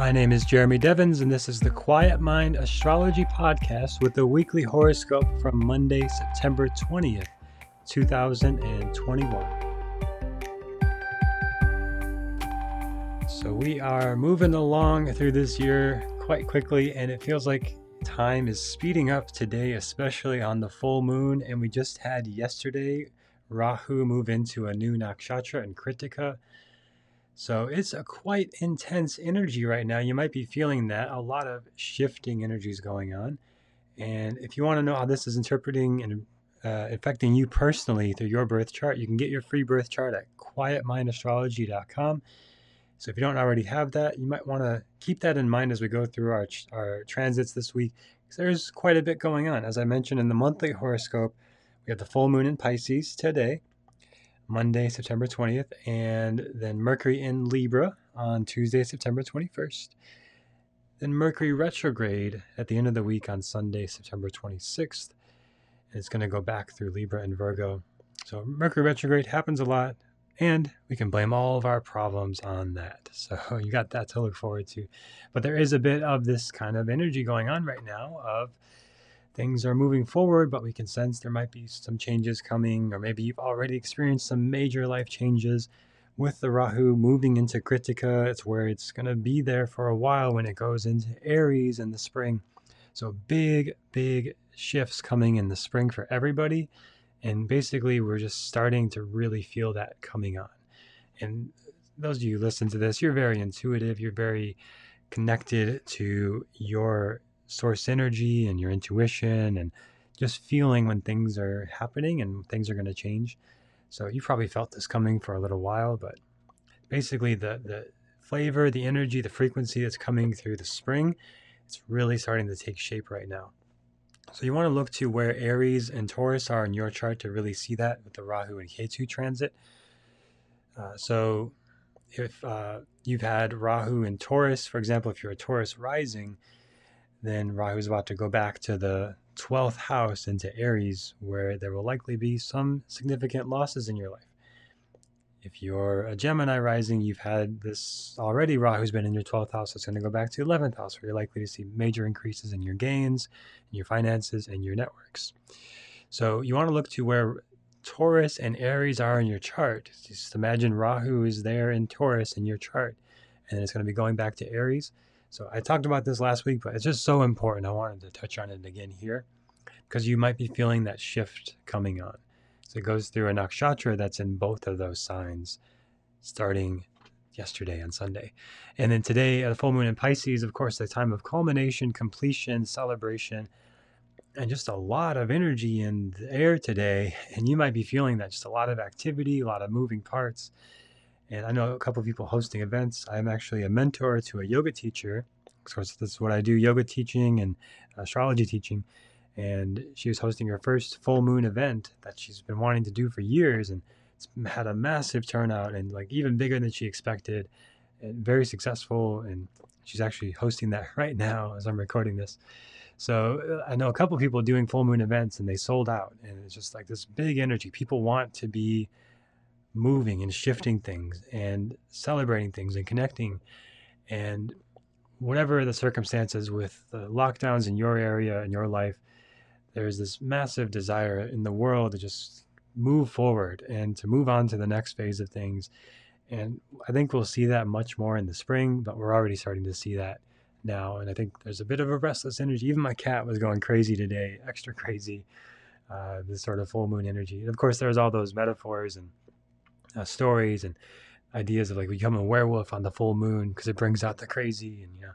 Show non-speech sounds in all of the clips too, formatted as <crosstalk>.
My name is Jeremy Devens, and this is the Quiet Mind Astrology Podcast with the weekly horoscope from Monday, September 20th, 2021. So, we are moving along through this year quite quickly, and it feels like time is speeding up today, especially on the full moon. And we just had yesterday Rahu move into a new nakshatra in Kritika. So it's a quite intense energy right now. You might be feeling that. A lot of shifting energies going on. And if you want to know how this is interpreting and uh, affecting you personally through your birth chart, you can get your free birth chart at quietmindastrology.com. So if you don't already have that, you might want to keep that in mind as we go through our, our transits this week, because there's quite a bit going on. As I mentioned in the monthly horoscope, we have the full moon in Pisces today, Monday, September 20th, and then Mercury in Libra on Tuesday, September 21st. Then Mercury retrograde at the end of the week on Sunday, September 26th. And it's going to go back through Libra and Virgo. So Mercury retrograde happens a lot and we can blame all of our problems on that. <laughs> So you got that to look forward to. But there is a bit of this kind of energy going on right now of things are moving forward, but we can sense there might be some changes coming, or maybe you've already experienced some major life changes with the Rahu moving into Kritika. It's where it's going to be there for a while when it goes into Aries in the spring. So big, big shifts coming in the spring for everybody. And basically, we're just starting to really feel that coming on. And those of you who listen to this, you're very intuitive, you're very connected to your source energy and your intuition and just feeling when things are happening and things are going to change. So you probably felt this coming for a little while, but basically the the flavor, the energy, the frequency that's coming through the spring, it's really starting to take shape right now. So you want to look to where Aries and Taurus are in your chart to really see that with the Rahu and Ketu transit. Uh, so if uh, you've had Rahu and Taurus, for example, if you're a Taurus rising, then Rahu is about to go back to the 12th house into Aries, where there will likely be some significant losses in your life. If you're a Gemini rising, you've had this already. Rahu's been in your 12th house. It's going to go back to 11th house, where you're likely to see major increases in your gains, in your finances, and your networks. So you want to look to where Taurus and Aries are in your chart. Just imagine Rahu is there in Taurus in your chart, and it's going to be going back to Aries. So I talked about this last week, but it's just so important. I wanted to touch on it again here because you might be feeling that shift coming on. So it goes through a nakshatra that's in both of those signs starting yesterday on Sunday. And then today, the full moon in Pisces, of course, the time of culmination, completion, celebration, and just a lot of energy in the air today. And you might be feeling that just a lot of activity, a lot of moving parts. And I know a couple of people hosting events. I'm actually a mentor to a yoga teacher. Of course, this is what I do yoga teaching and astrology teaching. And she was hosting her first full moon event that she's been wanting to do for years and it's had a massive turnout and like even bigger than she expected and very successful. And she's actually hosting that <laughs> right now as i'm recording this. So uh, i know a couple people doing full moon events and they sold out. And it's just like this big energy. People want to be moving and shifting things and celebrating things and connecting and whatever the circumstances with the lockdowns in your area and your life there's this massive desire in the world to just move forward and to move on to the next phase of things. And I think we'll see that much more in the spring, but we're already starting to see that now. And I think there's a bit of a restless energy. Even my cat was going crazy today, <laughs> extra crazy, uh, this sort of full moon energy. And of course, there's all those metaphors and uh, stories and ideas of like become a werewolf on the full moon because it brings out the crazy and you know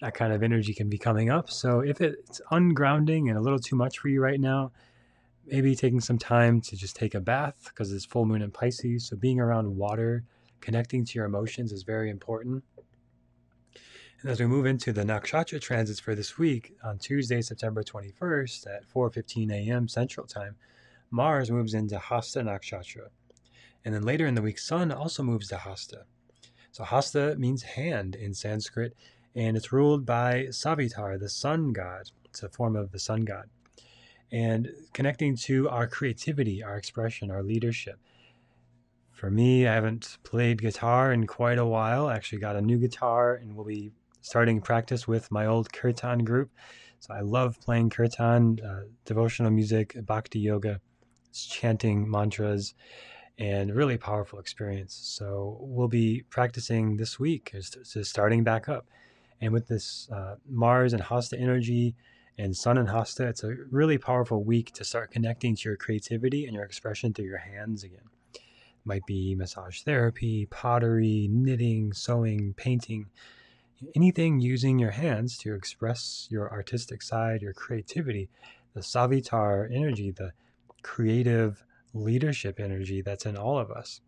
that kind of energy can be coming up. So if it's ungrounding and a little too much for you right now, maybe taking some time to just take a bath because it's full moon in Pisces. So being around water, connecting to your emotions is very important. And as we move into the nakshatra transits for this week, on Tuesday, September 21st at 4:15 a.m. Central Time, Mars moves into Hasta nakshatra. And then later in the week, Sun also moves to Hasta. So Hasta means hand in Sanskrit, and it's ruled by Savitar, the sun god. It's a form of the sun god. And connecting to our creativity, our expression, our leadership. For me, I haven't played guitar in quite a while. I actually got a new guitar and we'll be starting practice with my old kirtan group. So I love playing kirtan, uh, devotional music, bhakti yoga, chanting mantras, and really powerful experience. So we'll be practicing this week, just starting back up. And with this uh, Mars and Hasta energy and Sun and Hasta, it's a really powerful week to start connecting to your creativity and your expression through your hands again. It might be massage therapy, pottery, knitting, sewing, painting, anything using your hands to express your artistic side, your creativity, the Savitar energy, the creative leadership energy that's in all of us.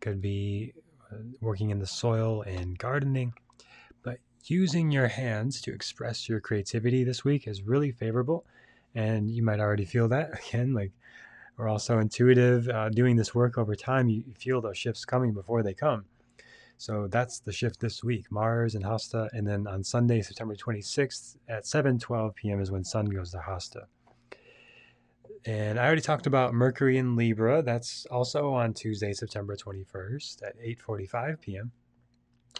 Could be uh, working in the soil and gardening, but using your hands to express your creativity this week is really favorable. And you might already feel that <laughs> again, like we're also intuitive uh, doing this work over time. You feel those shifts coming before they come. So that's the shift this week, Mars and Hasta. And then on Sunday, September 26th at 7:12 p.m. is when Sun goes to Hasta. And I already talked about Mercury in Libra. That's also on Tuesday, September 21st at 8:45 p.m.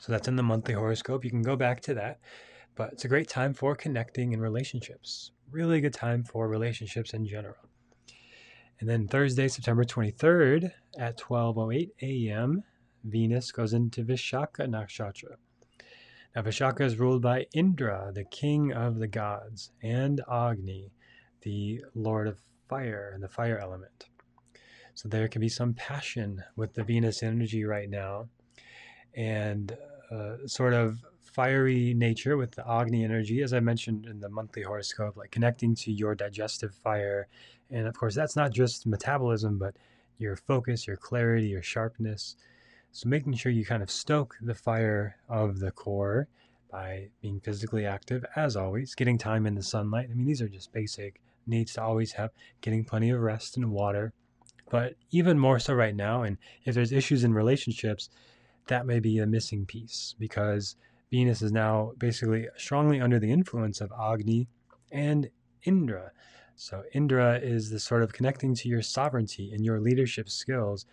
So that's in the monthly horoscope. You can go back to that. But it's a great time for connecting in relationships. Really good time for relationships in general. And then Thursday, September 23rd at 12:08 a.m. Venus goes into Vishaka Nakshatra. Now, Vishaka is ruled by Indra, the king of the gods, and Agni, the lord of fire and the fire element. So there can be some passion with the Venus energy right now, and uh, sort of fiery nature with the Agni energy, as I mentioned in the monthly horoscope, like connecting to your digestive fire. And of course, that's not just metabolism, but your focus, your clarity, your sharpness. So making sure you kind of stoke the fire of the core by being physically active, as always, getting time in the sunlight. I mean, these are just basic needs to always have, getting plenty of rest and water. But even more so right now, and if there's issues in relationships, that may be a missing piece because Venus is now basically strongly under the influence of Agni and Indra. So Indra is the sort of connecting to your sovereignty and your leadership skills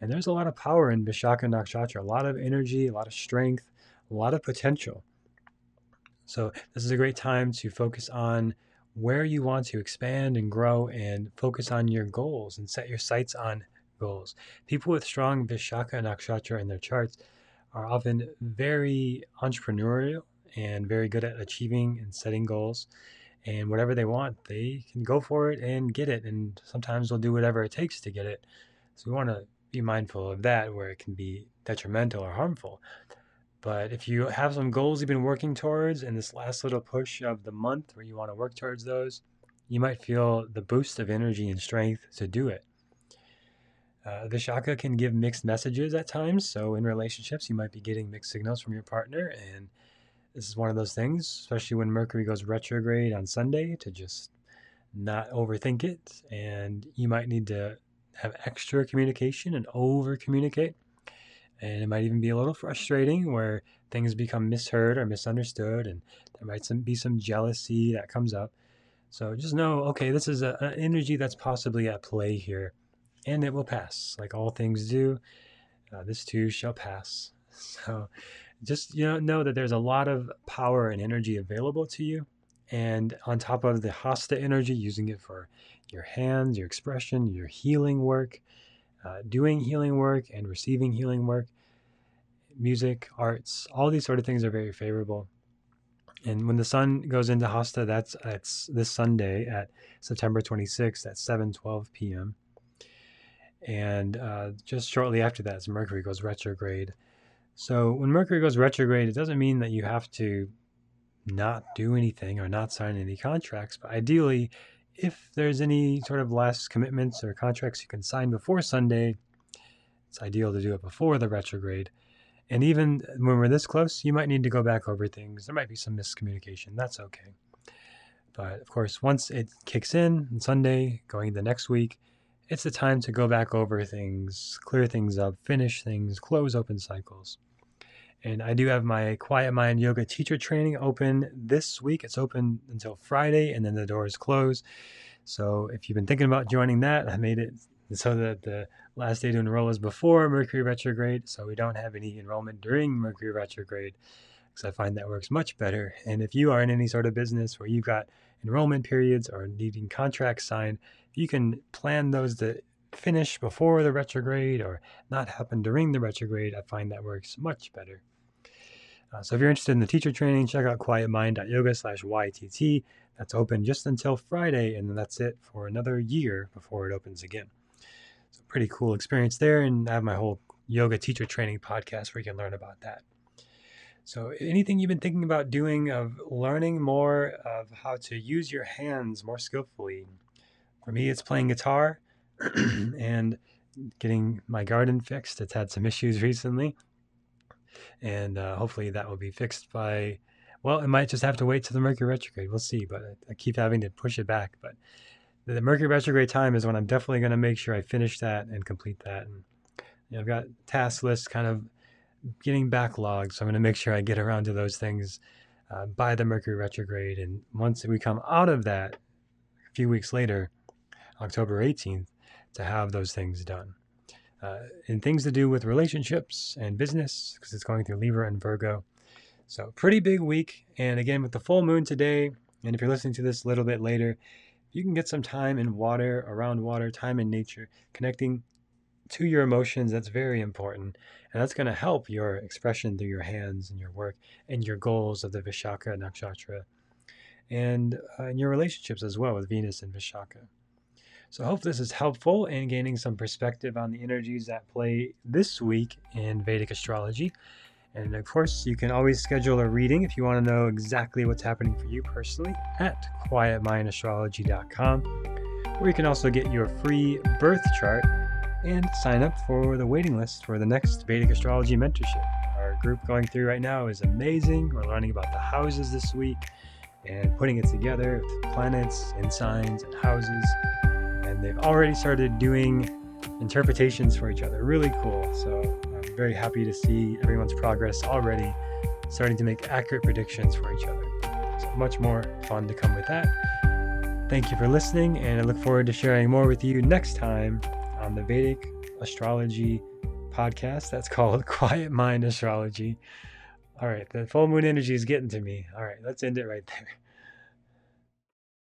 and there's a lot of power in Vishaka Nakshatra, a lot of energy, a lot of strength, a lot of potential. So, this is a great time to focus on where you want to expand and grow and focus on your goals and set your sights on goals. People with strong Vishaka Nakshatra in their charts are often very entrepreneurial and very good at achieving and setting goals. And whatever they want, they can go for it and get it. And sometimes they'll do whatever it takes to get it. So we want to be mindful of that where it can be detrimental or harmful. But if you have some goals you've been working towards in this last little push of the month where you want to work towards those, you might feel the boost of energy and strength to do it. Uh, Vishaka can give mixed messages at times. So, in relationships, you might be getting mixed signals from your partner. And this is one of those things, especially when Mercury goes retrograde on Sunday, to just not overthink it. And you might need to have extra communication and over communicate. And it might even be a little frustrating where things become misheard or misunderstood, and there might some, be some jealousy that comes up. So just know, okay, this is a, an energy that's possibly at play here, and it will pass, like all things do. Uh, this too shall pass. <laughs> So just you know, know that there's a lot of power and energy available to you, and on top of the hasta energy, using it for your hands, your expression, your healing work, uh, doing healing work and receiving healing work, music, arts, all these sort of things are very favorable. And when the sun goes into Hasta, that's that's this Sunday at September 26th at 7:12 p.m. And uh, just shortly after that, Mercury goes retrograde. So when Mercury goes retrograde, it doesn't mean that you have to not do anything or not sign any contracts, but ideally if there's any sort of last commitments or contracts you can sign before Sunday, it's ideal to do it before the retrograde. And even when we're this close, you might need to go back over things. There might be some miscommunication. That's okay. But of course, once it kicks in on Sunday, going the next week, it's the time to go back over things, clear things up, finish things, close open cycles. And I do have my Quiet Mind Yoga teacher training open this week. It's open until Friday, and then the doors close. So if you've been thinking about joining that, I made it so that the last day to enroll is before Mercury retrograde. So we don't have any enrollment during Mercury retrograde. because I find that works much better. And if you are in any sort of business where you've got enrollment periods or needing contracts signed, you can plan those to finish before the retrograde or not happen during the retrograde. I find that works much better. Uh, so if you're interested in the teacher training, check out quietmind.yoga slash YTT. That's open just until Friday, and that's it for another year before it opens again. So pretty cool experience there, and I have my whole yoga teacher training podcast where you can learn about that. So anything you've been thinking about doing of learning more of how to use your hands more skillfully. For me, it's playing guitar <clears throat> and getting my garden fixed. It's had some issues recently and uh, hopefully that will be fixed by. Well, it might just have to wait till the Mercury retrograde. We'll see, but I keep having to push it back. But the Mercury retrograde time is when I'm definitely going to make sure I finish that and complete that. And you know, I've got task lists kind of getting backlogged, so I'm going to make sure I get around to those things uh, by the Mercury retrograde. And once we come out of that, a few weeks later, October 18th, to have those things done uh, and things to do with relationships and business because it's going through Libra and Virgo. So, pretty big week. And again, with the full moon today, and if you're listening to this a little bit later, you can get some time in water, around water, time in nature, connecting to your emotions. That's very important. And that's going to help your expression through your hands and your work and your goals of the Vishaka Nakshatra and uh, in your relationships as well with Venus and Vishaka. So I hope this is helpful in gaining some perspective on the energies that play this week in Vedic astrology. And of course, you can always schedule a reading if you want to know exactly what's happening for you personally at quietmindastrology.com, where you can also get your free birth chart and sign up for the waiting list for the next Vedic astrology mentorship. Our group going through right now is amazing. We're learning about the houses this week and putting it together with planets and signs and houses and they've already started doing interpretations for each other. Really cool. So very happy to see everyone's progress already starting to make accurate predictions for each other. So much more fun to come with that. Thank you for listening, and I look forward to sharing more with you next time on the Vedic Astrology podcast. That's called <laughs> Quiet Mind Astrology. All right, the full moon energy is getting to me. All right, let's end it right there.